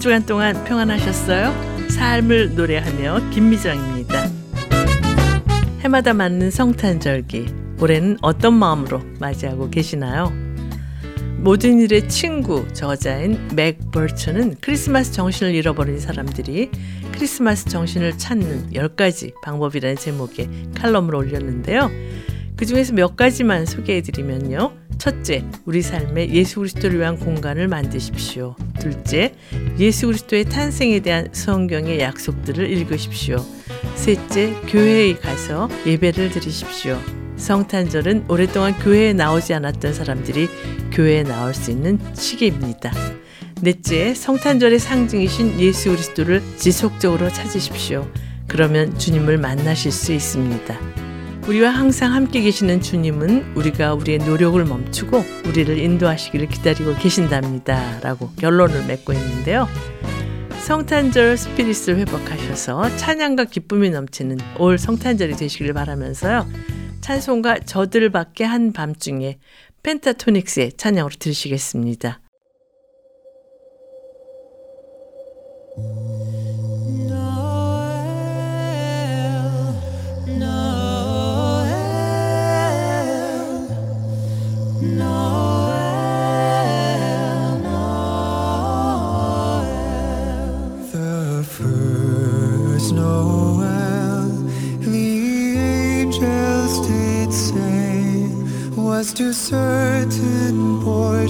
한 주간 동안 평안하셨어요? 삶을 노래하며 김미정입니다. 해마다 맞는 성탄절기, 올해는 어떤 마음으로 맞이하고 계시나요? 모든 일의 친구 저자인 맥 버처는 크리스마스 정신을 잃어버린 사람들이 크리스마스 정신을 찾는 10가지 방법이라는 제목의 칼럼을 올렸는데요. 그 중에서 몇 가지만 소개해드리면요. 첫째, 우리 삶에 예수 그리스도를 위한 공간을 만드십시오. 둘째, 예수 그리스도의 탄생에 대한 성경의 약속들을 읽으십시오. 셋째, 교회에 가서 예배를 드리십시오. 성탄절은 오랫동안 교회에 나오지 않았던 사람들이 교회에 나올 수 있는 시기입니다. 넷째, 성탄절의 상징이신 예수 그리스도를 지속적으로 찾으십시오. 그러면 주님을 만나실 수 있습니다. 우리와 항상 함께 계시는 주님은 우리가 우리의 노력을 멈추고 우리를 인도하시기를 기다리고 계신답니다. 라고 결론을 맺고 있는데요. 성탄절 스피릿을 회복하셔서 찬양과 기쁨이 넘치는 올 성탄절이 되시길 바라면서요. 찬송가 저들 밖에 한 밤중에 펜타토닉스의 찬양으로 들으시겠습니다. To certain poor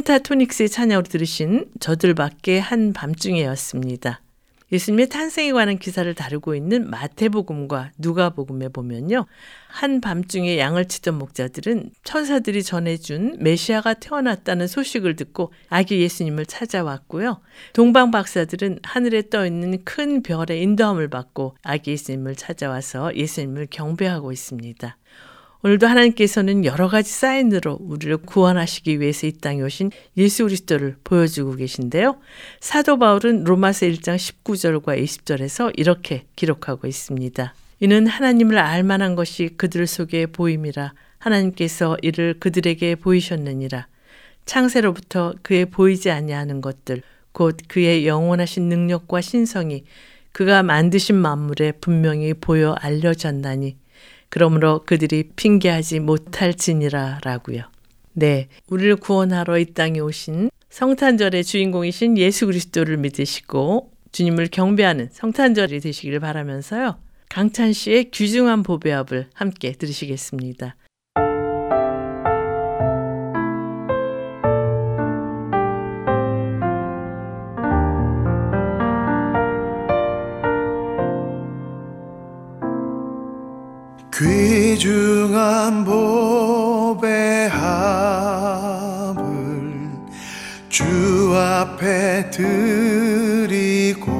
펜타토닉스의 찬양으로 들으신 저들밖에 한 밤중에였습니다. 예수님의 탄생에 관한 기사를 다루고 있는 마태복음과 누가복음에 보면요. 한 밤중에 양을 치던 목자들은 천사들이 전해준 메시아가 태어났다는 소식을 듣고 아기 예수님을 찾아왔고요. 동방 박사들은 하늘에 떠 있는 큰 별의 인도함을 받고 아기 예수님을 찾아와서 예수님을 경배하고 있습니다. 오늘도 하나님께서는 여러 가지 사인으로 우리를 구원하시기 위해서 이 땅에 오신 예수 그리스도를 보여주고 계신데요. 사도 바울은 로마서 1장 19절과 20절에서 이렇게 기록하고 있습니다. 이는 하나님을 알 만한 것이 그들 속에 보임이라 하나님께서 이를 그들에게 보이셨느니라. 창세로부터 그의 보이지 아니하는 것들 곧 그의 영원하신 능력과 신성이 그가 만드신 만물에 분명히 보여 알려졌나니 그러므로 그들이 핑계하지 못할지니라라고요. 네, 우리를 구원하러 이 땅에 오신 성탄절의 주인공이신 예수 그리스도를 믿으시고 주님을 경배하는 성탄절이 되시기를 바라면서요. 강찬 씨의 귀중한 보배합을 함께 들으시겠습니다. 귀중한 보배합을 주 앞에 드리고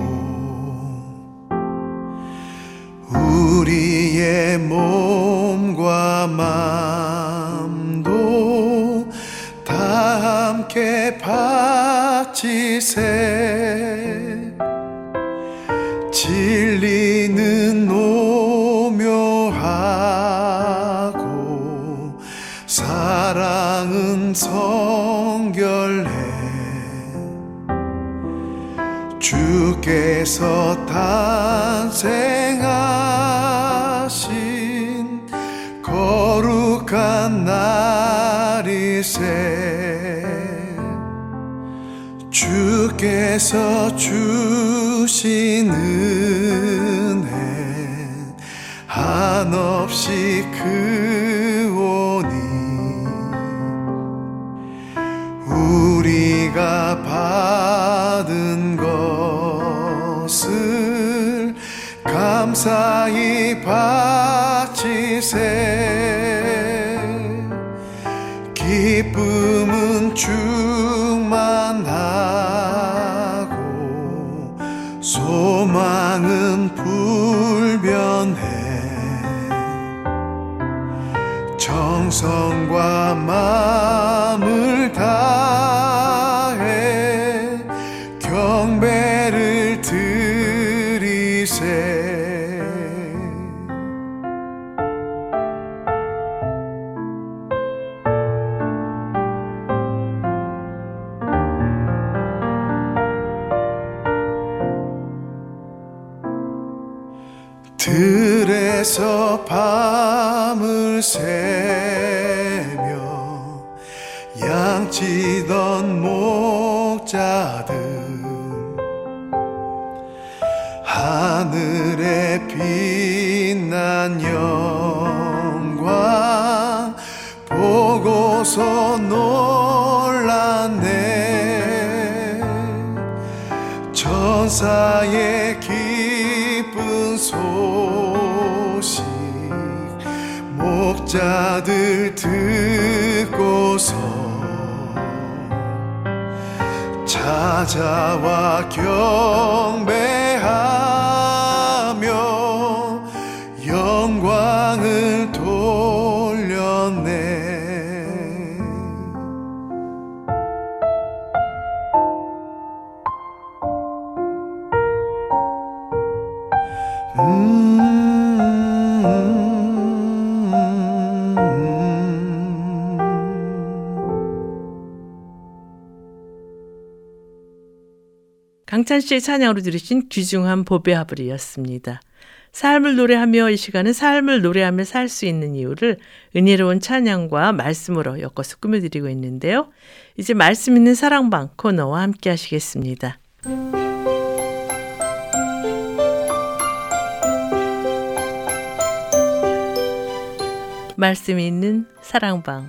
우리의 몸과 마음도 다 함께 바치세 주께서 탄생하신 거룩한 날이세. 주께서 주신 은혜 한없이 크오니 우리가 받 감사히 바치세. 기쁨은 충만하고 소망은 불변해. 정성과 마음 들에서 밤을 새며 양치던 목자들 하늘에 빛난 영광 보고서 놀랐네. 천사의 목자들 듣고서 찾아와 경배하 강찬 씨의 찬양으로 들으신 귀중한 보배 하블이었습니다. 삶을 노래하며 이 시간은 삶을 노래하며 살 수 있는 이유를 은혜로운 찬양과 말씀으로 엮어서 꾸며드리고 있는데요. 이제 말씀 있는 사랑방 코너와 함께 하시겠습니다. 말씀 있는 사랑방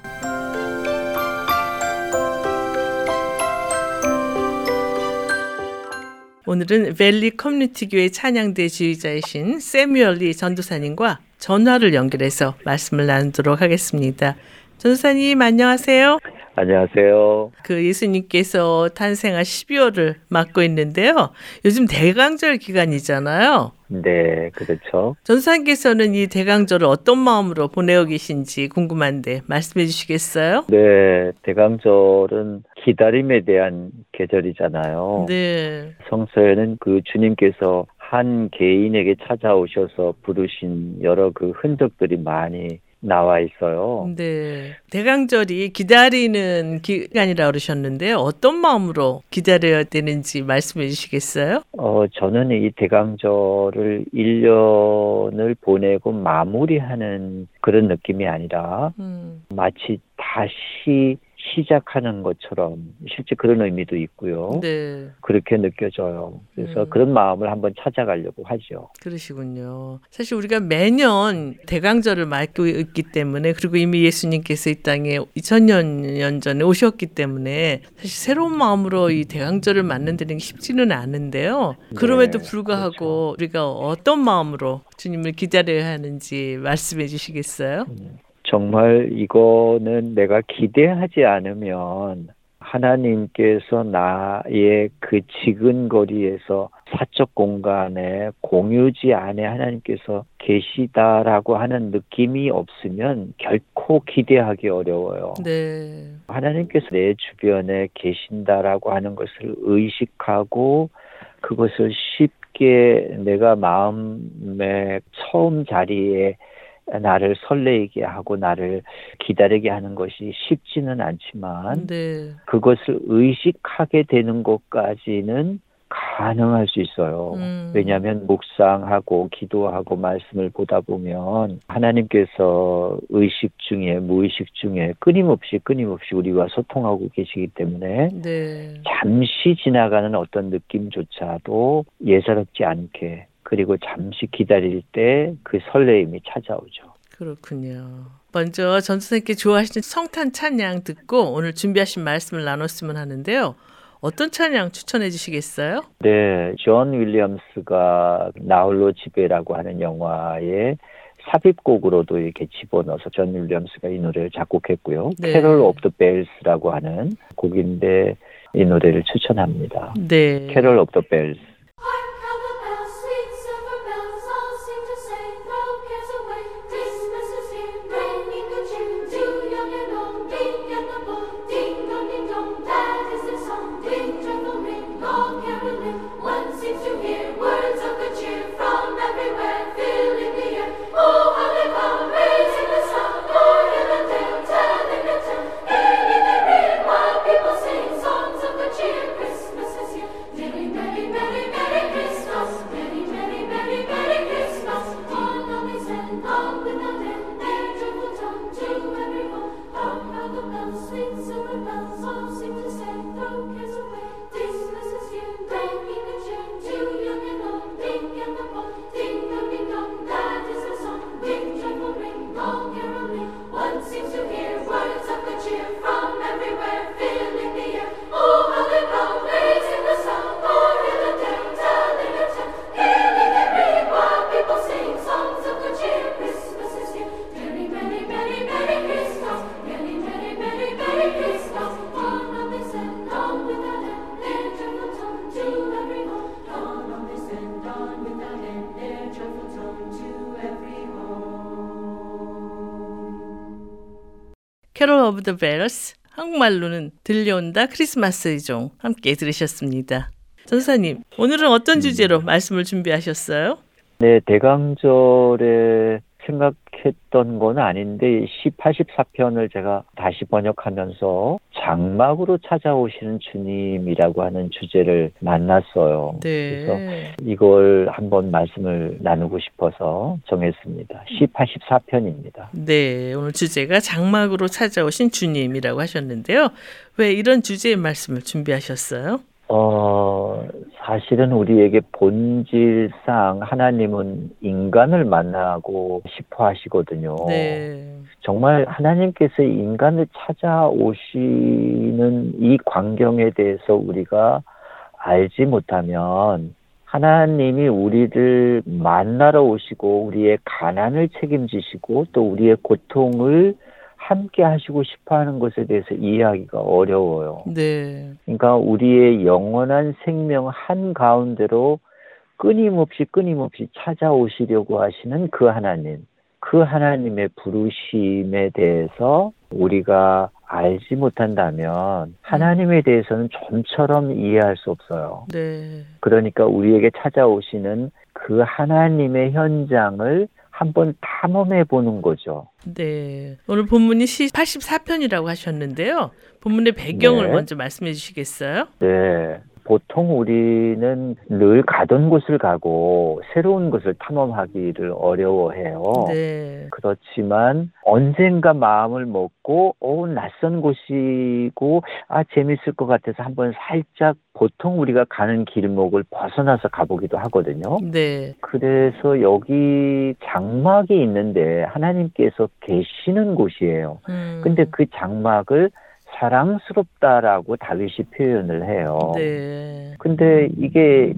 오늘은 벨리 커뮤니티 교회 찬양대 지휘자이신 세뮤얼리 전도사님과 전화를 연결해서 말씀을 나누도록 하겠습니다. 전도사님 안녕하세요. 안녕하세요. 그 예수님께서 탄생한 12월을 맞고 있는데요. 요즘 대강절 기간이잖아요. 네, 그렇죠. 전사님께서는 이 대강절을 어떤 마음으로 보내고 계신지 궁금한데 말씀해 주시겠어요? 네, 대강절은 기다림에 대한 계절이잖아요. 네. 성서에는 그 주님께서 한 개인에게 찾아오셔서 부르신 여러 그 흔적들이 많이 나와 있어요. 네. 대강절이 기다리는 기간이라고 그러셨는데요. 어떤 마음으로 기다려야 되는지 말씀해 주시겠어요? 어, 저는 이 대강절을 1년을 보내고 마무리하는 그런 느낌이 아니라 음. 마치 다시 시작하는 것처럼 실제 그런 의미도 있고요. 네. 그렇게 느껴져요. 그래서 음. 그런 마음을 한번 찾아가려고 하죠. 그러시군요. 사실 우리가 매년 대강절을 맞고 있기 때문에 그리고 이미 예수님께서 이 땅에 2000년 전에 오셨기 때문에 사실 새로운 마음으로 이 대강절을 맞는 데는 쉽지는 않은데요. 그럼에도 네, 불구하고 우리가 어떤 마음으로 주님을 기다려야 하는지 말씀해 주시겠어요? 정말 이거는 내가 기대하지 않으면 하나님께서 나의 그 지근거리에서 사적 공간에 공유지 안에 하나님께서 계시다라고 하는 느낌이 없으면 결코 기대하기 어려워요. 네. 하나님께서 내 주변에 계신다라고 하는 것을 의식하고 그것을 쉽게 내가 마음의 처음 자리에 나를 설레게 하고 나를 기다리게 하는 것이 쉽지는 않지만 네. 그것을 의식하게 되는 것까지는 가능할 수 있어요. 음. 왜냐하면 묵상하고 기도하고 말씀을 보다 보면 하나님께서 의식 중에 무의식 중에 끊임없이 끊임없이 우리와 소통하고 계시기 때문에 네. 잠시 지나가는 어떤 느낌조차도 예사롭지 않게 그리고 잠시 기다릴 때 그 설레임이 찾아오죠. 그렇군요. 먼저 전도사님께 좋아하시는 성탄 찬양 듣고 오늘 준비하신 말씀을 나눴으면 하는데요. 어떤 찬양 추천해 주시겠어요? 네, 존 윌리엄스가 나홀로 집에라고 하는 영화의 삽입곡으로도 이렇게 집어넣어서 존 윌리엄스가 이 노래를 작곡했고요. 네. Carol of the Bells라고 하는 곡인데 이 노래를 추천합니다. 네. Carol of the Bells. of the Bells 한국말로는 들려온다 크리스마스의 종 함께 들으셨습니다. 전도사님, 오늘은 어떤 주제로 말씀을 준비하셨어요? 네, 대강절에 생각했던 건 아닌데 1084편을 제가 다시 번역하면서 장막으로 찾아오시는 주님이라고 하는 주제를 만났어요. 그래서 네. 이걸 한번 말씀을 나누고 싶어서 정했습니다. 1084편입니다. 네, 오늘 주제가 장막으로 찾아오신 주님이라고 하셨는데요. 왜 이런 주제의 말씀을 준비하셨어요? 어, 사실은 우리에게 본질상 하나님은 인간을 만나고 싶어 하시거든요. 네. 정말 하나님께서 인간을 찾아오시는 이 광경에 대해서 우리가 알지 못하면 하나님이 우리를 만나러 오시고 우리의 가난을 책임지시고 또 우리의 고통을 함께 하시고 싶어 하는 것에 대해서 이해하기가 어려워요. 네. 그러니까 우리의 영원한 생명 한 가운데로 끊임없이 끊임없이 찾아오시려고 하시는 그 하나님, 그 하나님의 부르심에 대해서 우리가 알지 못한다면 하나님에 대해서는 좀처럼 이해할 수 없어요. 네. 그러니까 우리에게 찾아오시는 그 하나님의 현장을 한번 탐험해 보는 거죠. 네. 오늘 본문이 시 84편이라고 하셨는데요. 본문의 배경을 네. 먼저 말씀해 주시겠어요? 네. 보통 우리는 늘 가던 곳을 가고 새로운 곳을 탐험하기를 어려워해요. 네. 그렇지만 언젠가 마음을 먹고 어 낯선 곳이고 아 재밌을 것 같아서 한번 살짝 보통 우리가 가는 길목을 벗어나서 가보기도 하거든요. 네. 그래서 여기 장막이 있는데 하나님께서 계시는 곳이에요. 음. 근데 그 장막을 사랑스럽다라고 다윗이 표현을 해요. 네. 근데 이게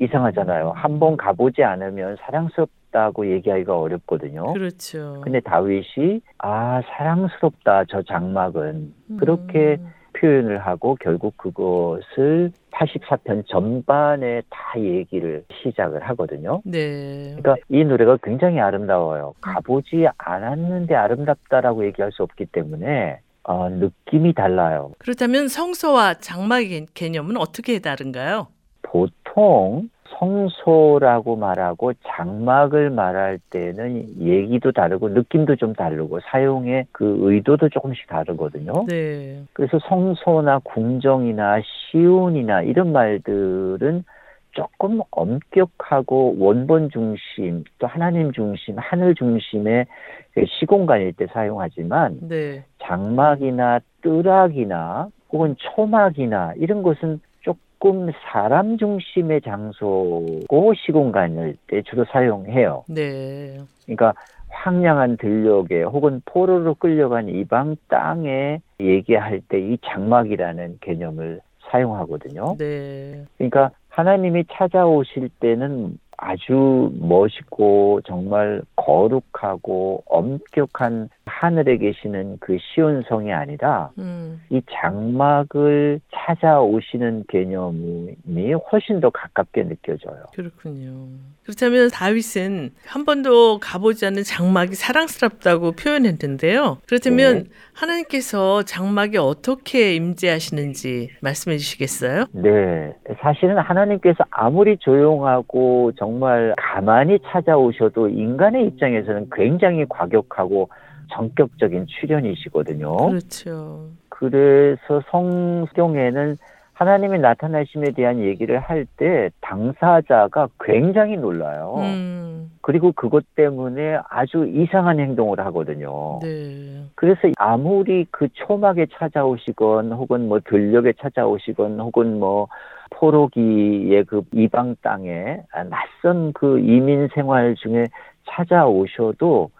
이상하잖아요. 한번 가보지 않으면 사랑스럽다고 얘기하기가 어렵거든요. 그렇죠. 근데 다윗이 아 사랑스럽다 저 장막은 그렇게 음. 표현을 하고 결국 그것을 84편 전반에 다 얘기를 시작을 하거든요. 네. 그러니까 이 노래가 굉장히 아름다워요. 가보지 않았는데 아름답다라고 얘기할 수 없기 때문에 어, 느낌이 달라요. 그렇다면 성소와 장막의 개념은 어떻게 다른가요? 보통 성소라고 말하고 장막을 말할 때는 얘기도 다르고 느낌도 좀 다르고 사용의 그 의도도 조금씩 다르거든요. 네. 그래서 성소나 궁정이나 시온이나 이런 말들은 조금 엄격하고 원본 중심 또 하나님 중심 하늘 중심의 그 시공간일 때 사용하지만 네. 장막이나 뜰락이나 혹은 초막이나 이런 것은 조금 사람 중심의 장소고 시공간일 때 주로 사용해요. 네. 그러니까 황량한 들녘에 혹은 포로로 끌려간 이방 땅에 얘기할 때 이 장막이라는 개념을 사용하거든요. 네. 그러니까 하나님이 찾아오실 때는 아주 멋있고 정말 거룩하고 엄격한 하늘에 계시는 그 시온성이 아니라 음. 이 장막을 찾아오시는 개념이 훨씬 더 가깝게 느껴져요. 그렇군요. 그렇다면 다윗은 한 번도 가보지 않은 장막이 사랑스럽다고 표현했는데요. 그렇다면 네. 하나님께서 장막에 어떻게 임재하시는지 말씀해 주시겠어요? 네. 사실은 하나님께서 아무리 조용하고 정말 가만히 찾아오셔도 인간의 입장에서는 굉장히 과격하고 전격적인 출현이시거든요. 그렇죠. 그래서 성경에는 하나님의 나타나심에 대한 얘기를 할 때 당사자가 굉장히 놀라요. 음. 그리고 그것 때문에 아주 이상한 행동을 하거든요. 네. 그래서 아무리 그 초막에 찾아오시건 혹은 뭐 들녘에 찾아오시건 혹은 뭐 포로기의 그 이방 땅에 낯선 그 이민 생활 중에 찾아오셔도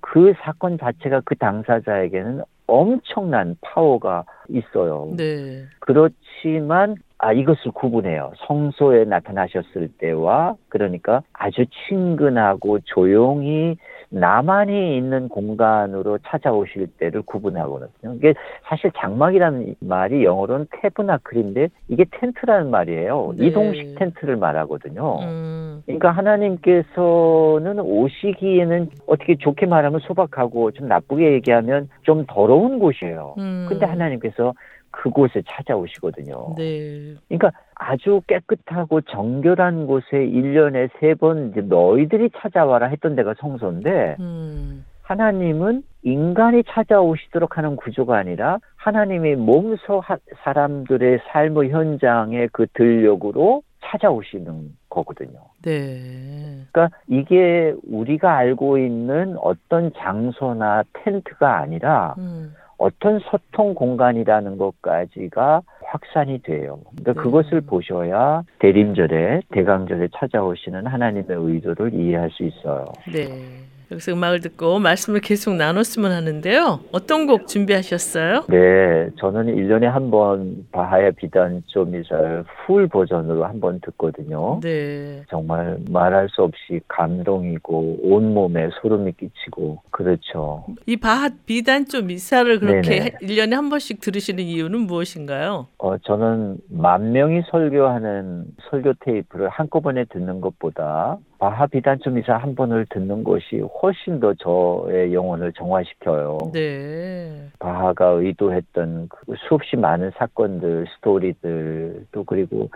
그 사건 자체가 그 당사자에게는 엄청난 파워가 있어요. 네. 그렇지만 아 이것을 구분해요. 성소에 나타나셨을 때와 그러니까 아주 친근하고 조용히 나만이 있는 공간으로 찾아오실 때를 구분하거든요. 이게 사실 장막이라는 말이 영어로는 테브나클인데 이게 텐트라는 말이에요. 네. 이동식 텐트를 말하거든요. 음. 그러니까 하나님께서는 오시기에는 어떻게 좋게 말하면 소박하고 좀 나쁘게 얘기하면 좀 더러운 곳이에요. 음. 근데 하나님께서 그곳에 찾아오시거든요. 네. 그러니까 아주 깨끗하고 정결한 곳에 일년에 세 번 너희들이 찾아와라 했던 데가 성소인데 음. 하나님은 인간이 찾아오시도록 하는 구조가 아니라 하나님이 몸소 하- 사람들의 삶의 현장의 그 들녘으로 찾아오시는 거거든요. 네. 그러니까 이게 우리가 알고 있는 어떤 장소나 텐트가 아니라 음. 어떤 소통 공간이라는 것까지가 확산이 돼요. 그러니까 네. 그것을 보셔야 대림절에 대강절에 찾아오시는 하나님의 의도를 이해할 수 있어요. 네. 여기서 음악을 듣고 말씀을 계속 나눴으면 하는데요. 어떤 곡 준비하셨어요? 네, 저는 1년에 한 번 바하의 B단조 미사를 full 버전으로 한 번 듣거든요. 네. 정말 말할 수 없이 감동이고 온몸에 소름이 끼치고 그렇죠. 이 바하 B단조 미사를 그렇게 네네. 일년에 한 번씩 들으시는 이유는 무엇인가요? 어, 저는 만 명이 설교하는 설교 테이프를 한꺼번에 듣는 것보다 바하 B단조 미사 한 번을 듣는 것이 훨씬 더 저의 영혼을 정화시켜요. 네. 바하가 의도했던 그 수없이 많은 사건들, 스토리들, 또 그리고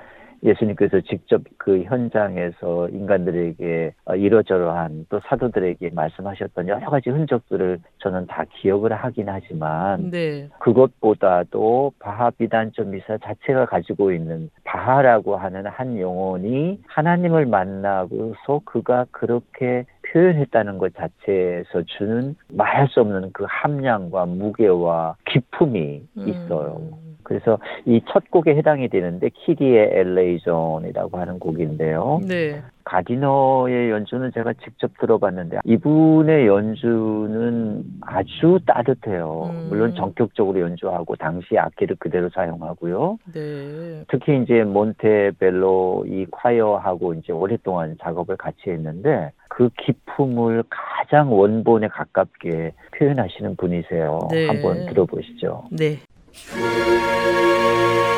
예수님께서 직접 그 현장에서 인간들에게 어, 이러저러한 또 사도들에게 말씀하셨던 여러 가지 흔적들을 저는 다 기억을 하긴 하지만 네. 그것보다도 바하 비단점 미사 자체가 가지고 있는 바하라고 하는 한 영혼이 하나님을 만나고서 그가 그렇게 표현했다는 것 자체에서 주는 말할 수 없는 그 함량과 무게와 기품이 있어요. 음. 그래서 이 첫 곡에 해당이 되는데 키리의 엘레이전이라고 하는 곡인데요. 네. 가디너의 연주는 제가 직접 들어봤는데 이분의 연주는 아주 따뜻해요. 음. 물론 전격적으로 연주하고 당시 악기를 그대로 사용하고요. 네. 특히 이제 몬테벨로 이 콰이어하고 이제 오랫동안 작업을 같이 했는데 그 기품을 가장 원본에 가깝게 표현하시는 분이세요. 네. 한번 들어보시죠. 네. True.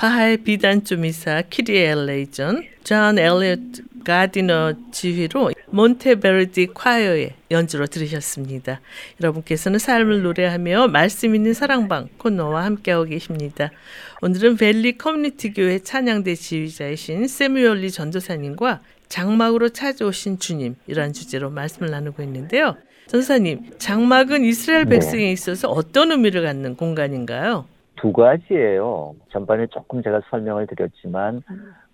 바하의 B단조 미사 Kyrie eleison, 존 엘리엇 가디너 지휘로 몬테베르디 콰이어의 연주로 들으셨습니다. 여러분께서는 삶을 노래하며 말씀 있는 사랑방 코너와 함께하고 계십니다. 오늘은 벨리 커뮤니티 교회 찬양대 지휘자이신 세무얼 리 전도사님과 장막으로 찾아오신 주님 이러한 주제로 말씀을 나누고 있는데요. 전도사님, 장막은 이스라엘 네. 백성에 있어서 어떤 의미를 갖는 공간인가요? 두 가지예요. 전반에 조금 제가 설명을 드렸지만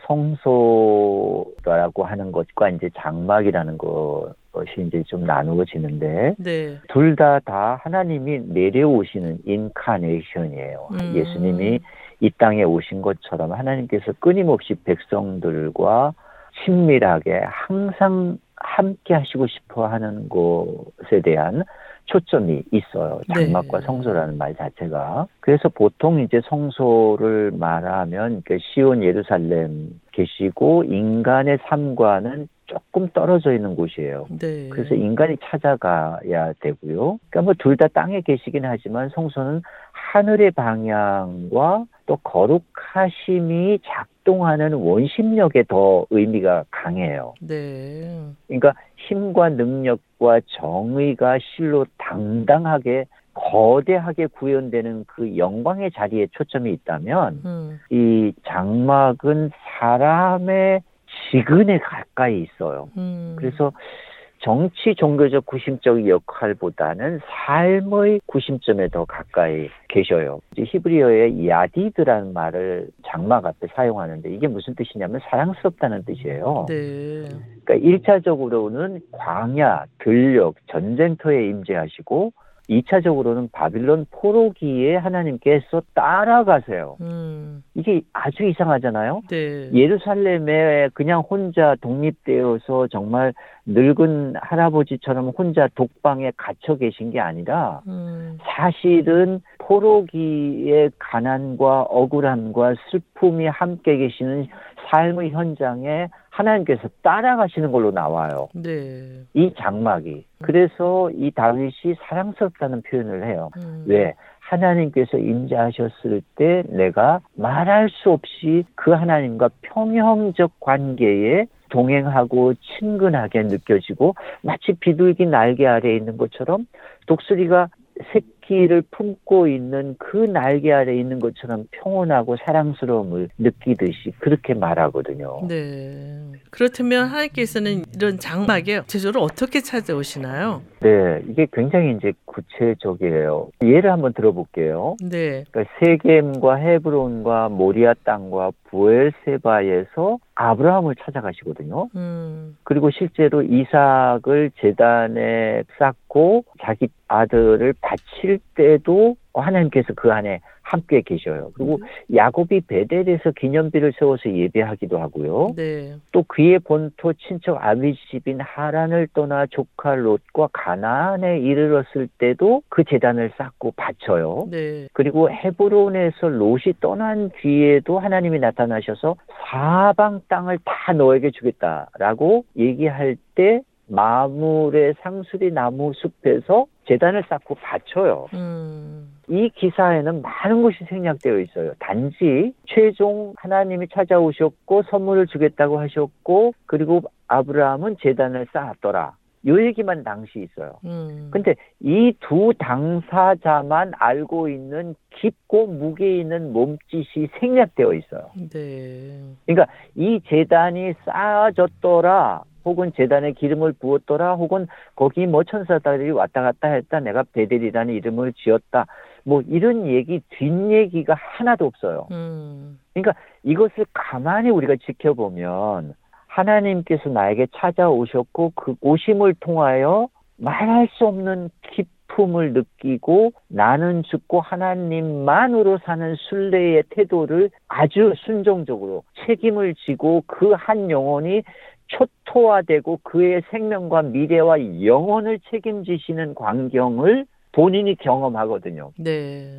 성소라고 하는 것과 이제 장막이라는 것이 이제 좀 나누어지는데 네. 둘다다 하나님이 내려오시는 인카네이션이에요. 음. 예수님이 이 땅에 오신 것처럼 하나님께서 끊임없이 백성들과 친밀하게 항상 함께 하시고 싶어 하는 것에 대한 초점이 있어요. 장막과 네. 성소라는 말 자체가. 그래서 보통 이제 성소를 말하면 그 시온 예루살렘 계시고 인간의 삶과는 조금 떨어져 있는 곳이에요. 네. 그래서 인간이 찾아가야 되고요. 그러니까 뭐 둘 다 땅에 계시긴 하지만 성소는 하늘의 방향과 또 거룩하심이 작동하는 원심력에 더 의미가 강해요. 네. 그러니까 힘과 능력과 정의가 실로 당당하게 거대하게 구현되는 그 영광의 자리에 초점이 있다면 음. 이 장막은 사람의 지근에 가까이 있어요. 음. 그래서 정치 종교적 구심적 역할보다는 삶의 구심점에 더 가까이 계셔요. 히브리어의 야디드라는 말을 장막 앞에 사용하는데 이게 무슨 뜻이냐면 사랑스럽다는 뜻이에요. 네. 그러니까 일차적으로는 광야, 들녘, 전쟁터에 임재하시고 2차적으로는 바빌론 포로기에 하나님께서 따라가세요. 음. 이게 아주 이상하잖아요. 네. 예루살렘에 그냥 혼자 독립되어서 정말 늙은 할아버지처럼 혼자 독방에 갇혀 계신 게 아니라 음. 사실은 포로기의 가난과 억울함과 슬픔이 함께 계시는 삶의 현장에 하나님께서 따라가시는 걸로 나와요. 네. 이 장막이. 그래서 이 다윗이 사랑스럽다는 표현을 해요. 음. 왜? 하나님께서 임재하셨을 때 내가 말할 수 없이 그 하나님과 평형적 관계에 동행하고 친근하게 느껴지고 마치 비둘기 날개 아래에 있는 것처럼 독수리가 새 끼를 품고 있는 그 날개 아래 있는 것처럼 평온하고 사랑스러움을 느끼듯이 그렇게 말하거든요. 네. 그렇다면 하나님께서는 이런 장막에 제조를 어떻게 찾아오시나요? 네, 이게 굉장히 이제 구체적이에요. 예를 한번 들어볼게요. 네. 그러니까 세겜과 헤브론과 모리아 땅과 부엘세바에서 아브라함을 찾아가시거든요. 음. 그리고 실제로 이삭을 재단에 쌓고 자기 아들을 바칠 때도 하나님께서 그 안에 함께 계셔요. 그리고 야곱이 베델에서 기념비를 세워서 예배하기도 하고요. 네. 또 그의 본토 친척 아비집인 하란을 떠나 조카 롯과 가나안에 이르렀을 때도 그 재단을 쌓고 바쳐요. 네. 그리고 헤브론에서 롯이 떠난 뒤에도 하나님이 나타나셔서 사방 땅을 다 너에게 주겠다라고 얘기할 때 마물의 상수리 나무 숲에서 재단을 쌓고 바쳐요. 음. 이 기사에는 많은 것이 생략되어 있어요. 단지 최종 하나님이 찾아오셨고 선물을 주겠다고 하셨고 그리고 아브라함은 재단을 쌓았더라. 요 얘기만 당시 있어요. 음. 근데 이 두 당사자만 알고 있는 깊고 무게 있는 몸짓이 생략되어 있어요. 네. 그러니까 이 재단이 쌓아졌더라. 혹은 재단에 기름을 부었더라. 혹은 거기 뭐 천사들이 왔다 갔다 했다. 내가 베델이라는 이름을 지었다. 뭐 이런 얘기 뒷얘기가 하나도 없어요. 음. 그러니까 이것을 가만히 우리가 지켜보면 하나님께서 나에게 찾아오셨고 그 오심을 통하여 말할 수 없는 기쁨을 느끼고 나는 죽고 하나님만으로 사는 순례의 태도를 아주 순종적으로 책임을 지고 그 한 영혼이 초토화되고 그의 생명과 미래와 영혼을 책임지시는 광경을 본인이 경험하거든요. 네.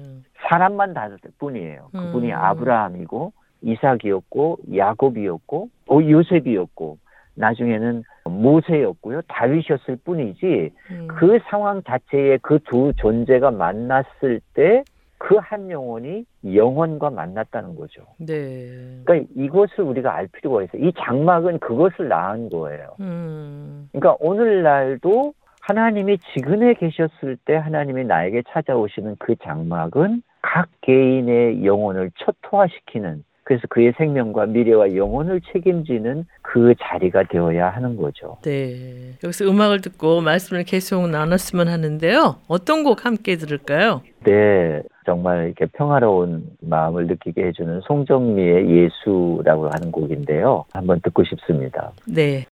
사람만 다섯 뿐이에요. 그분이 음. 아브라함이고 이삭이었고 야곱이었고 어, 요셉이었고 나중에는 모세였고요. 다윗이었을 뿐이지 음. 그 상황 자체에 그 두 존재가 만났을 때 그 한 영혼이 영혼과 만났다는 거죠. 네. 그러니까 이것을 우리가 알 필요가 있어요. 이 장막은 그것을 낳은 거예요. 음. 그러니까 오늘날도 하나님이 지근에 계셨을 때 하나님이 나에게 찾아오시는 그 장막은 각 개인의 영혼을 초토화시키는 그래서 그의 생명과 미래와 영혼을 책임지는 그 자리가 되어야 하는 거죠. 네. 여기서 음악을 듣고 말씀을 계속 나눴으면 하는데요. 어떤 곡 함께 들을까요? 네, 정말 이렇게 평화로운 마음을 느끼게 해주는 송정미의 예수라고 하는 곡인데요. 한번 듣고 싶습니다. 네.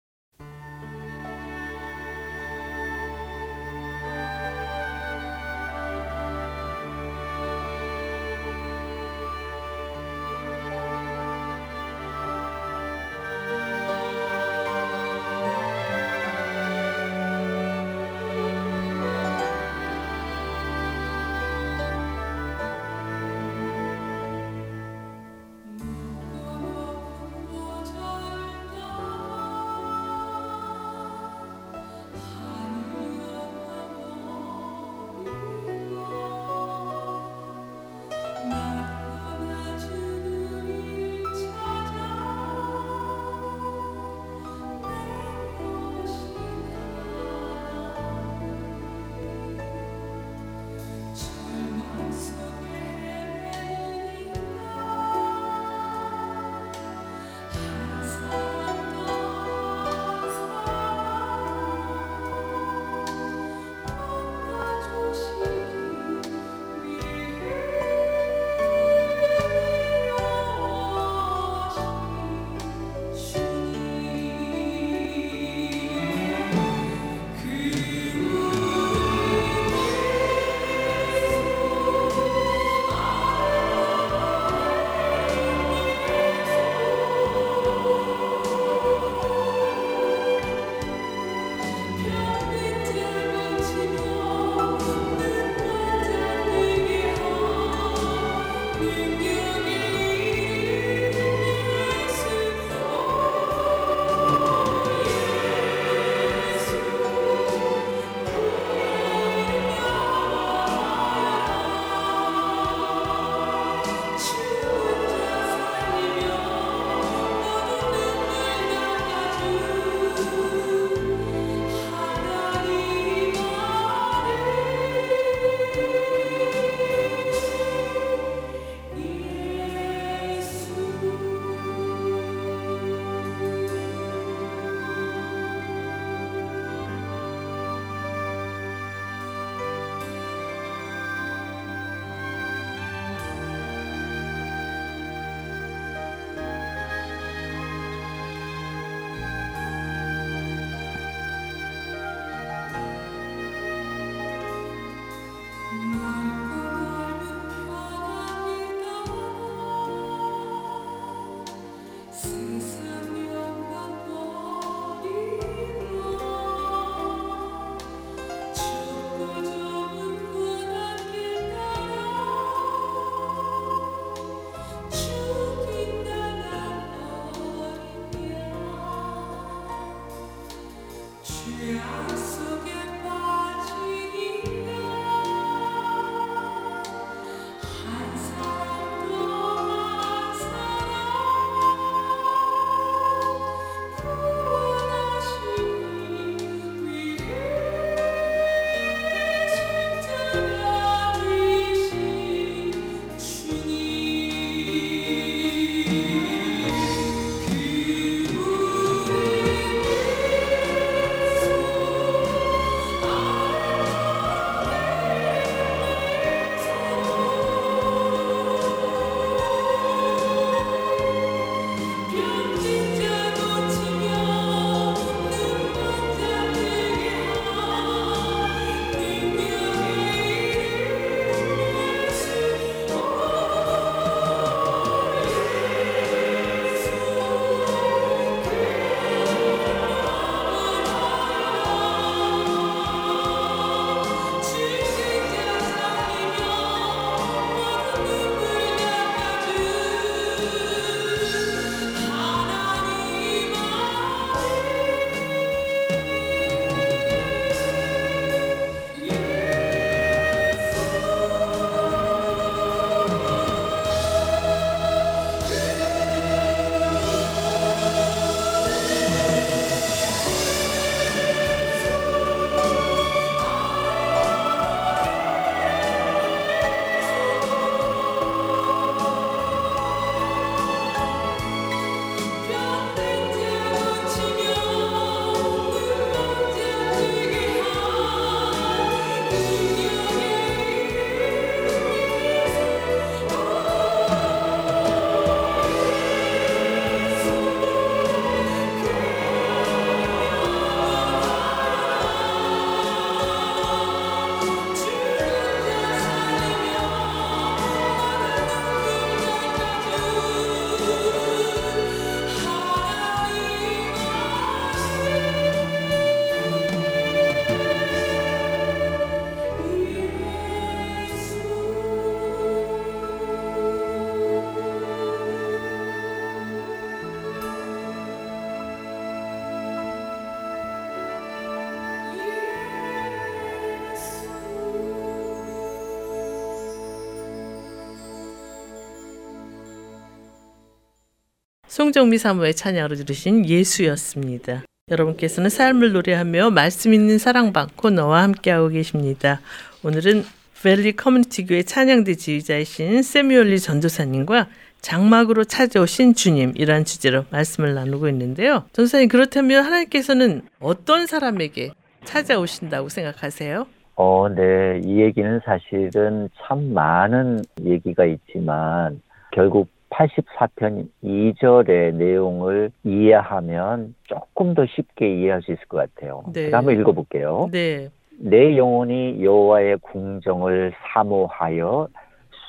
송정미 사모의 찬양으로 들으신 예수였습니다. 여러분께서는 삶을 노래하며 말씀 있는 사랑방 코너와 함께하고 계십니다. 오늘은 벨리 커뮤니티 교회 찬양대 지휘자이신 세미올리 전도사님과 장막으로 찾아오신 주님이란 주제로 말씀을 나누고 있는데요. 전도사님 그렇다면 하나님께서는 어떤 사람에게 찾아오신다고 생각하세요? 어, 네. 이 얘기는 사실은 참 많은 얘기가 있지만 결국 84편 2절의 내용을 이해하면 조금 더 쉽게 이해할 수 있을 것 같아요. 네. 제가 한번 읽어볼게요. 네. 내 영혼이 여호와의 궁정을 사모하여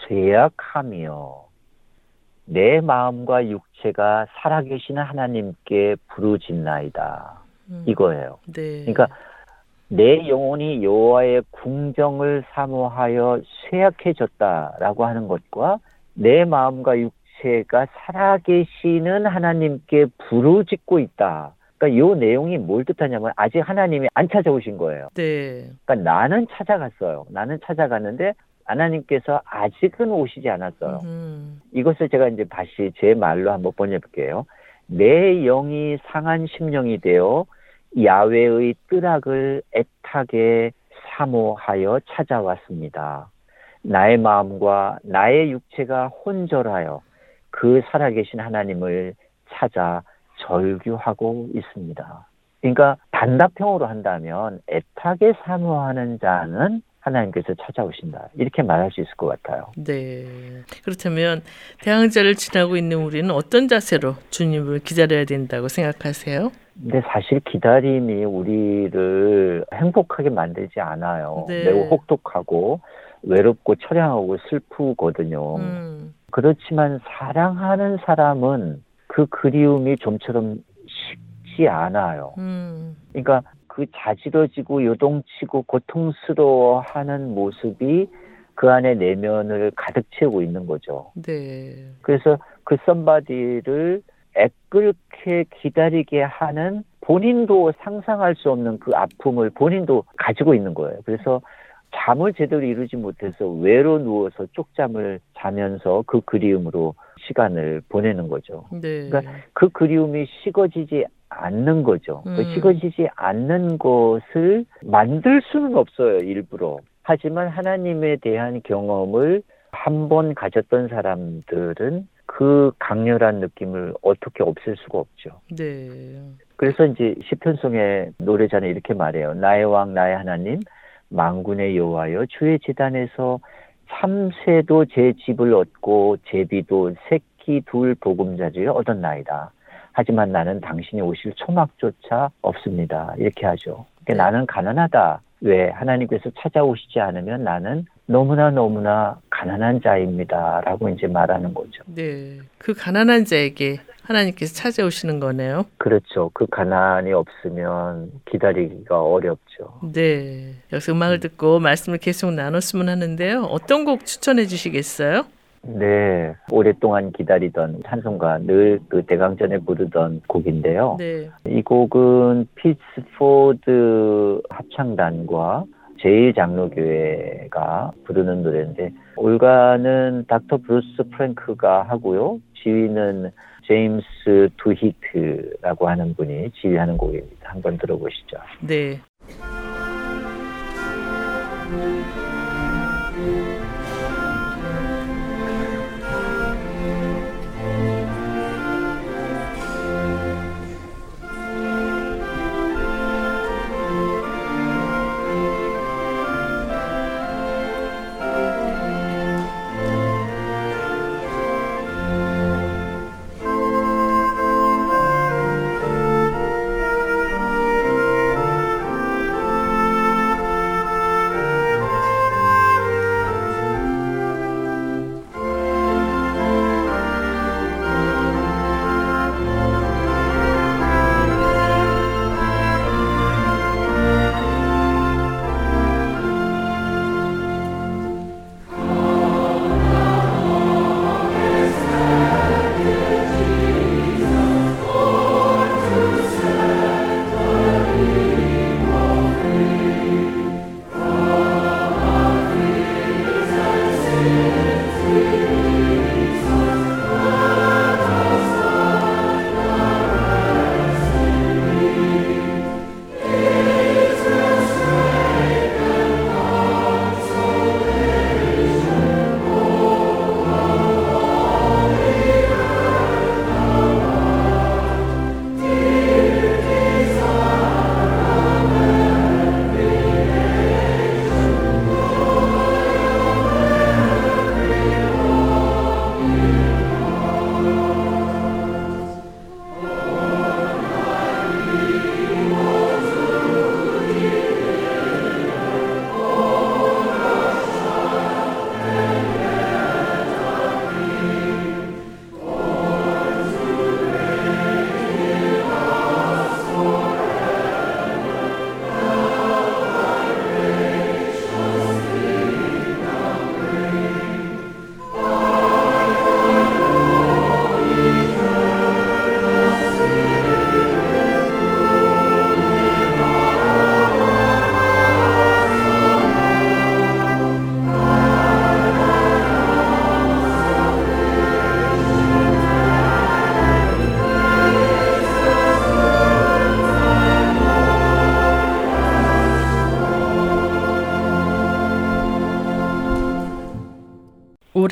쇠약하며 내 마음과 육체가 살아계시는 하나님께 부르짖나이다. 음, 이거예요. 네. 그러니까 내 영혼이 여호와의 궁정을 사모하여 쇠약해졌다라고 하는 것과 내 마음과 육 체가 살아계시는 하나님께 부르짖고 있다. 그러니까 이 내용이 뭘 뜻하냐면 아직 하나님이 안 찾아오신 거예요. 네. 그러니까 나는 찾아갔어요. 나는 찾아갔는데 하나님께서 아직은 오시지 않았어요. 음, 이것을 제가 이제 다시 제 말로 한번 번역해볼게요. 내 영이 상한 심령이 되어 야외의 뜨락을 애타게 사모하여 찾아왔습니다. 나의 마음과 나의 육체가 혼절하여 그 살아계신 하나님을 찾아 절규하고 있습니다. 그러니까 단답형으로 한다면 애타게 사모하는 자는 하나님께서 찾아오신다. 이렇게 말할 수 있을 것 같아요. 네. 그렇다면 대항자를 지나고 있는 우리는 어떤 자세로 주님을 기다려야 된다고 생각하세요? 근데 사실 기다림이 우리를 행복하게 만들지 않아요. 네. 매우 혹독하고 외롭고 처량하고 슬프거든요. 음, 그렇지만 사랑하는 사람은 그 그리움이 좀처럼 쉽지 않아요. 음, 그러니까 그 자지러지고 요동치고 고통스러워하는 모습이 그 안에 내면을 가득 채우고 있는 거죠. 네. 그래서 그 썸바디를 애끓게 기다리게 하는 본인도 상상할 수 없는 그 아픔을 본인도 가지고 있는 거예요. 그래서 잠을 제대로 이루지 못해서 외로 누워서 쪽잠을 자면서 그 그리움으로 시간을 보내는 거죠. 네. 그러니까 그 그리움이 식어지지 않는 거죠. 그 음. 식어지지 않는 것을 만들 수는 없어요, 일부러. 하지만 하나님에 대한 경험을 한 번 가졌던 사람들은 그 강렬한 느낌을 어떻게 없앨 수가 없죠. 네. 그래서 이제 시편송의 노래자는 이렇게 말해요. 나의 왕 나의 하나님 만군의 여호와여 주의 재단에서 참새도 제 집을 얻고 제비도 새끼 둘 보금자리를 얻었나이다. 하지만 나는 당신이 오실 초막조차 없습니다. 이렇게 하죠. 그러니까 네. 나는 가난하다. 왜 하나님께서 찾아오시지 않으면 나는 너무나 너무나 가난한 자입니다라고 이제 말하는 거죠. 네. 그 가난한 자에게 하나님께서 찾아오시는 거네요. 그렇죠. 그 가난이 없으면 기다리기가 어렵죠. 네. 여기서 음악을 듣고 말씀을 계속 나눴으면 하는데요. 어떤 곡 추천해 주시겠어요? 네, 오랫동안 기다리던 찬송가 늘 그 대강절에 부르던 곡인데요. 네. 이 곡은 피츠포드 합창단과 제1장로교회가 부르는 노래인데 오르간은 닥터 브루스 프랭크가 하고요. 지휘는 제임스 두히트라고 하는 분이 지휘하는 곡입니다. 한번 들어보시죠. 네.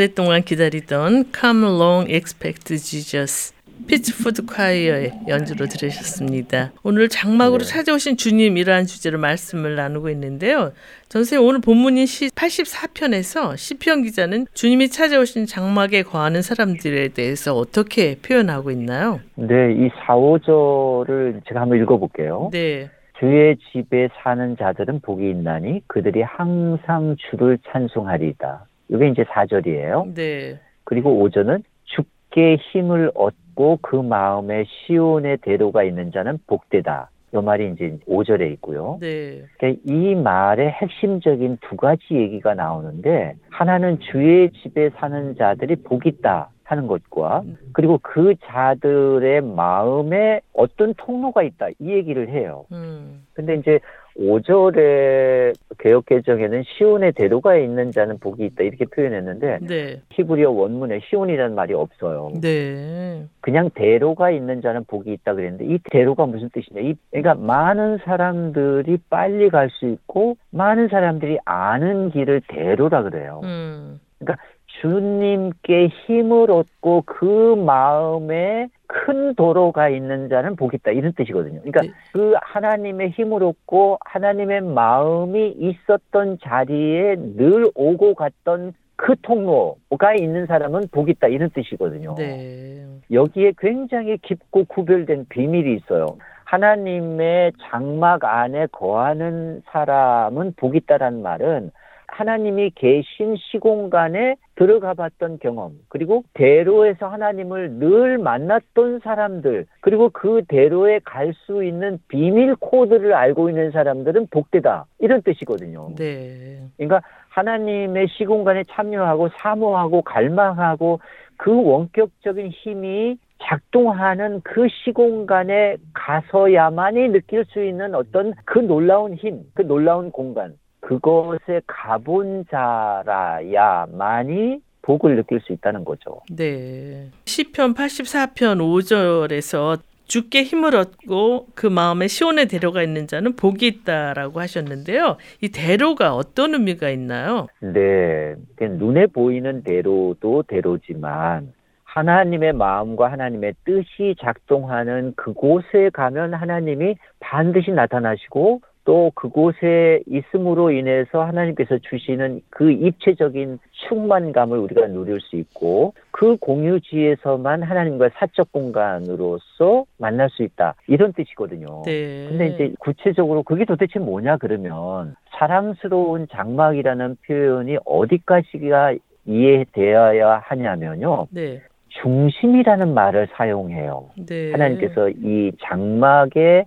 오랫동안 기다리던 Come Thou Long Expected Jesus 피츠포드 Choir의 연주로 들으셨습니다. 오늘 장막으로 네. 찾아오신 주님이라는 주제로 말씀을 나누고 있는데요. 전도사님 오늘 본문인 시 84편에서 시편 기자는 주님이 찾아오신 장막에 거하는 사람들에 대해서 어떻게 표현하고 있나요? 네, 이 4, 5절을 제가 한번 읽어볼게요. 네. 주의 집에 사는 자들은 복이 있나니 그들이 항상 주를 찬송하리이다. 이게 이제 4절이에요. 네. 그리고 5절은 주께 힘을 얻고 그 마음에 시온의 대로가 있는 자는 복되다. 이 말이 이제 5절에 있고요. 네. 그러니까 이 말의 핵심적인 두 가지 얘기가 나오는데 하나는 주의 집에 사는 자들이 복 있다 하는 것과 그리고 그 자들의 마음에 어떤 통로가 있다 이 얘기를 해요. 음. 근데 이제 5절의 개혁 개정에는 시온의 대로가 있는 자는 복이 있다 이렇게 표현했는데 네. 히브리어 원문에 시온이라는 말이 없어요. 네. 그냥 대로가 있는 자는 복이 있다 그랬는데 이 대로가 무슨 뜻이냐? 이 그러니까 많은 사람들이 빨리 갈 수 있고 많은 사람들이 아는 길을 대로라 그래요. 음. 주님께 힘을 얻고 그 마음에 큰 도로가 있는 자는 복이 있다 이런 뜻이거든요. 그러니까 네. 그 하나님의 힘을 얻고 하나님의 마음이 있었던 자리에 늘 오고 갔던 그 통로가 있는 사람은 복이 있다 이런 뜻이거든요. 네. 여기에 굉장히 깊고 구별된 비밀이 있어요. 하나님의 장막 안에 거하는 사람은 복이 있다라는 말은 하나님이 계신 시공간에 들어가 봤던 경험, 그리고 대로에서 하나님을 늘 만났던 사람들, 그리고 그 대로에 갈 수 있는 비밀 코드를 알고 있는 사람들은 복되다. 이런 뜻이거든요. 네. 그러니까 하나님의 시공간에 참여하고 사모하고 갈망하고 그 원격적인 힘이 작동하는 그 시공간에 가서야만이 느낄 수 있는 어떤 그 놀라운 힘, 그 놀라운 공간, 그것에 가본 자라야만이 복을 느낄 수 있다는 거죠. 네. 시편 84편 5절에서 주께 힘을 얻고 그 마음에 시온의 대로가 있는 자는 복이 있다라고 하셨는데요. 이 대로가 어떤 의미가 있나요? 네. 그 눈에 보이는 대로도 대로지만 하나님의 마음과 하나님의 뜻이 작동하는 그곳에 가면 하나님이 반드시 나타나시고 또 그곳에 있음으로 인해서 하나님께서 주시는 그 입체적인 충만감을 우리가 누릴 수 있고 그 공유지에서만 하나님과 사적 공간으로서 만날 수 있다. 이런 뜻이거든요. 네. 근데 이제 구체적으로 그게 도대체 뭐냐 그러면 사랑스러운 장막이라는 표현이 어디까지가 이해되어야 하냐면요. 네. 중심이라는 말을 사용해요. 네. 하나님께서 이 장막에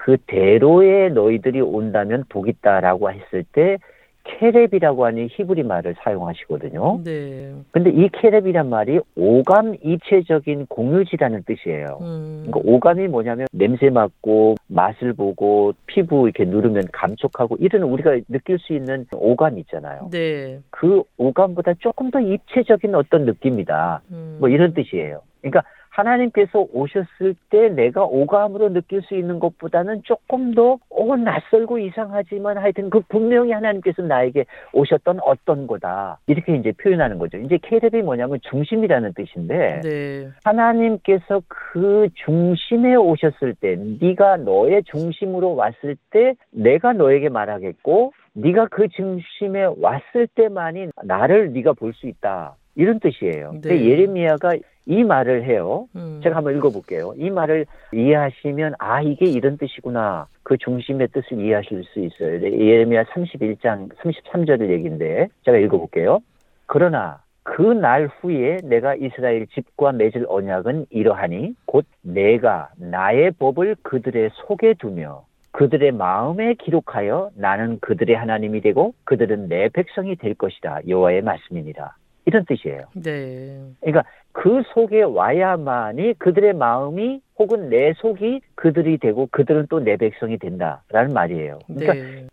그 대로에 너희들이 온다면 복 있다라고 했을 때 케렙이라고 하는 히브리 말을 사용하시거든요. 네. 근데 이 케렙이란 말이 오감 입체적인 공유지라는 뜻이에요. 음. 그러니까 오감이 뭐냐면 냄새 맡고 맛을 보고 피부 이렇게 누르면 감촉하고 이런 우리가 느낄 수 있는 오감 있잖아요. 네. 그 오감보다 조금 더 입체적인 어떤 느낌이다. 음. 뭐 이런 뜻이에요. 그러니까 하나님께서 오셨을 때 내가 오감으로 느낄 수 있는 것보다는 조금 더 어, 낯설고 이상하지만 하여튼 그 분명히 하나님께서 나에게 오셨던 어떤 거다. 이렇게 이제 표현하는 거죠. 이제 케렙이 뭐냐면 중심이라는 뜻인데 네. 하나님께서 그 중심에 오셨을 때 네가 너의 중심으로 왔을 때 내가 너에게 말하겠고 네가 그 중심에 왔을 때만이 나를 네가 볼 수 있다. 이런 뜻이에요. 근데 네. 예레미야가 이 말을 해요. 음. 제가 한번 읽어볼게요. 이 말을 이해하시면 아 이게 이런 뜻이구나. 그 중심의 뜻을 이해하실 수 있어요. 네, 예레미야 31장 33절 얘기인데 제가 읽어볼게요. 그러나 그 날 후에 내가 이스라엘 집과 맺을 언약은 이러하니 곧 내가 나의 법을 그들의 속에 두며 그들의 마음에 기록하여 나는 그들의 하나님이 되고 그들은 내 백성이 될 것이다. 여호와의 말씀이니라. 이런 뜻이에요. 네. 그러니까 그 속에 와야만이 그들의 마음이 혹은 내 속이 그들이 되고 그들은 또 내 백성이 된다라는 말이에요. 그러니까 네.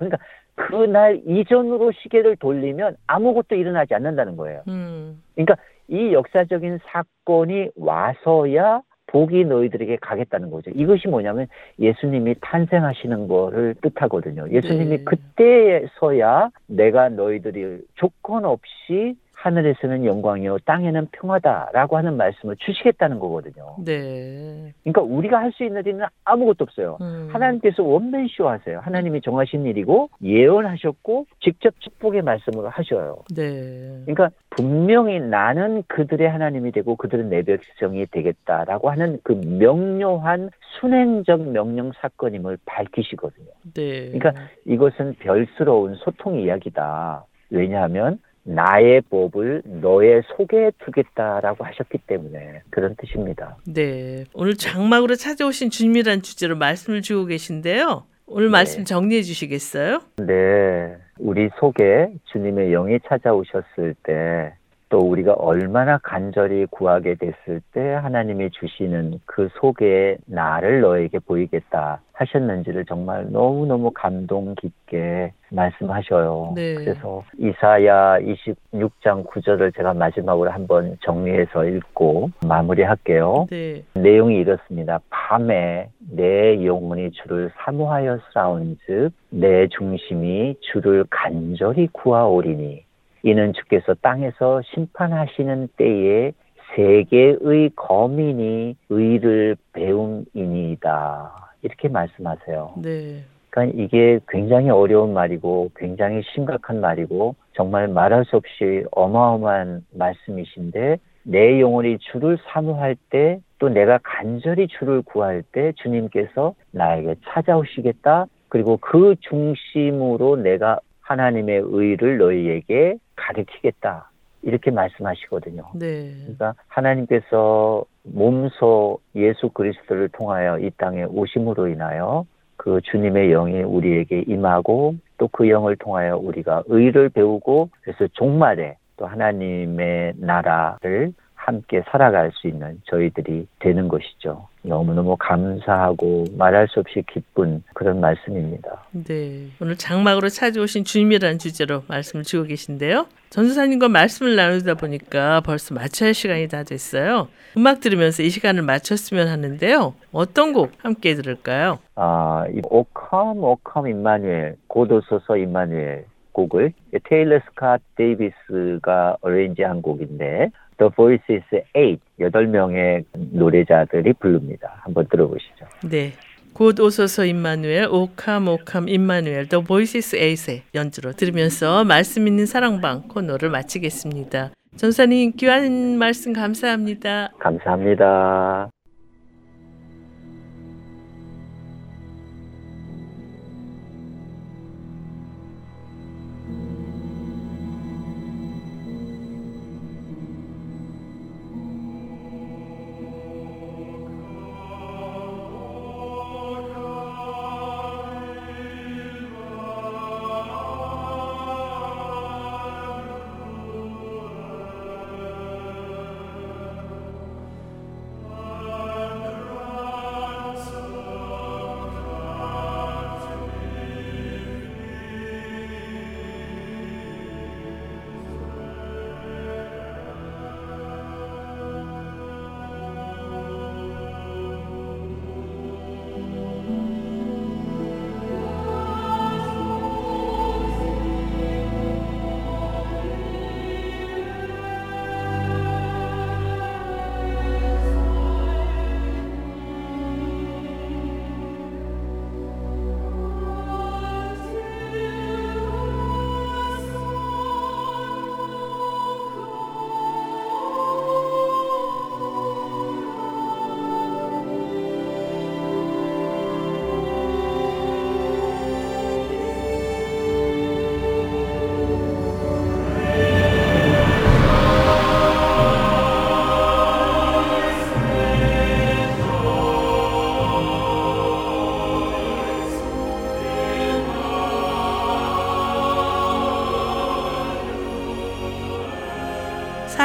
그날 이전으로 시계를 돌리면 아무것도 일어나지 않는다는 거예요. 음. 그러니까 이 역사적인 사건이 와서야 복이 너희들에게 가겠다는 거죠. 이것이 뭐냐면 예수님이 탄생하시는 거를 뜻하거든요. 예수님이 네. 그때서야 내가 너희들이 조건 없이 하늘에서는 영광이요 땅에는 평화다라고 하는 말씀을 주시겠다는 거거든요. 네. 그러니까 우리가 할 수 있는 일은 아무것도 없어요. 음. 하나님께서 원맨쇼 하세요. 하나님이 정하신 일이고 예언하셨고 직접 축복의 말씀을 하셔요. 네. 그러니까 분명히 나는 그들의 하나님이 되고 그들은 내 백성이 되겠다라고 하는 그 명료한 순행적 명령 사건임을 밝히시거든요. 네. 그러니까 이것은 별스러운 소통 이야기다. 왜냐하면 나의 법을 너의 속에 두겠다라고 하셨기 때문에 그런 뜻입니다. 네. 오늘 장막으로 찾아오신 주님이란 주제로 말씀을 주고 계신데요. 오늘 네. 말씀 정리해 주시겠어요? 네. 우리 속에 주님의 영이 찾아오셨을 때 또 우리가 얼마나 간절히 구하게 됐을 때 하나님이 주시는 그 속에 나를 너에게 보이겠다 하셨는지를 정말 너무너무 감동 깊게 말씀하셔요. 네. 그래서 이사야 26장 9절을 제가 마지막으로 한번 정리해서 읽고 마무리할게요. 네. 내용이 이렇습니다. 밤에 내 영혼이 주를 사모하여 싸운즉 내 중심이 주를 간절히 구하오리니 이는 주께서 땅에서 심판하시는 때에 세계의 거민이 의를 배움이니이다. 이렇게 말씀하세요. 네. 그러니까 이게 굉장히 어려운 말이고 굉장히 심각한 말이고 정말 말할 수 없이 어마어마한 말씀이신데 내 영혼이 주를 사모할 때 또 내가 간절히 주를 구할 때 주님께서 나에게 찾아오시겠다. 그리고 그 중심으로 내가 하나님의 의를 너희에게 가르치겠다. 이렇게 말씀하시거든요. 네. 그러니까 하나님께서 몸소 예수 그리스도를 통하여 이 땅에 오심으로 인하여 그 주님의 영이 우리에게 임하고 또 그 영을 통하여 우리가 의를 배우고 그래서 종말에 또 하나님의 나라를 함께 살아갈 수 있는 저희들이 되는 것이죠. 너무너무 감사하고 말할 수 없이 기쁜 그런 말씀입니다. 네. 오늘 장막으로 찾아오신 주님이라는 주제로 말씀을 주고 계신데요. 전수사님과 말씀을 나누다 보니까 벌써 마쳐야 할 시간이 다 됐어요. 음악 들으면서 이 시간을 마쳤으면 하는데요. 어떤 곡 함께 들을까요? 아, 이 오컴 오컴 임마누엘 고도소서 임마누엘 곡을 테일러 스캇 데이비스가 어레인지한 곡인데 The Voices 8 여덟 명의 노래자들이 부릅니다. 한번 들어보시죠. 네. 곧 오소서 임마누엘, 오캄 오캄 임마누엘, 더 보이시스 에이세 연주로 들으면서 말씀 있는 사랑방 코너를 마치겠습니다. 전사님 귀한 말씀 감사합니다. 감사합니다.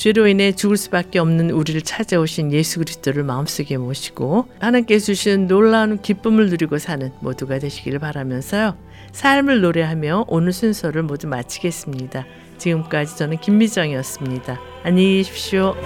죄로 인해 죽을 수밖에 없는 우리를 찾아오신 예수 그리스도를 마음속에 모시고 하나님께 주신 놀라운 기쁨을 누리고 사는 모두가 되시기를 바라면서요. 삶을 노래하며 오늘 순서를 모두 마치겠습니다. 지금까지 저는 김미정이었습니다. 안녕히 계십시오.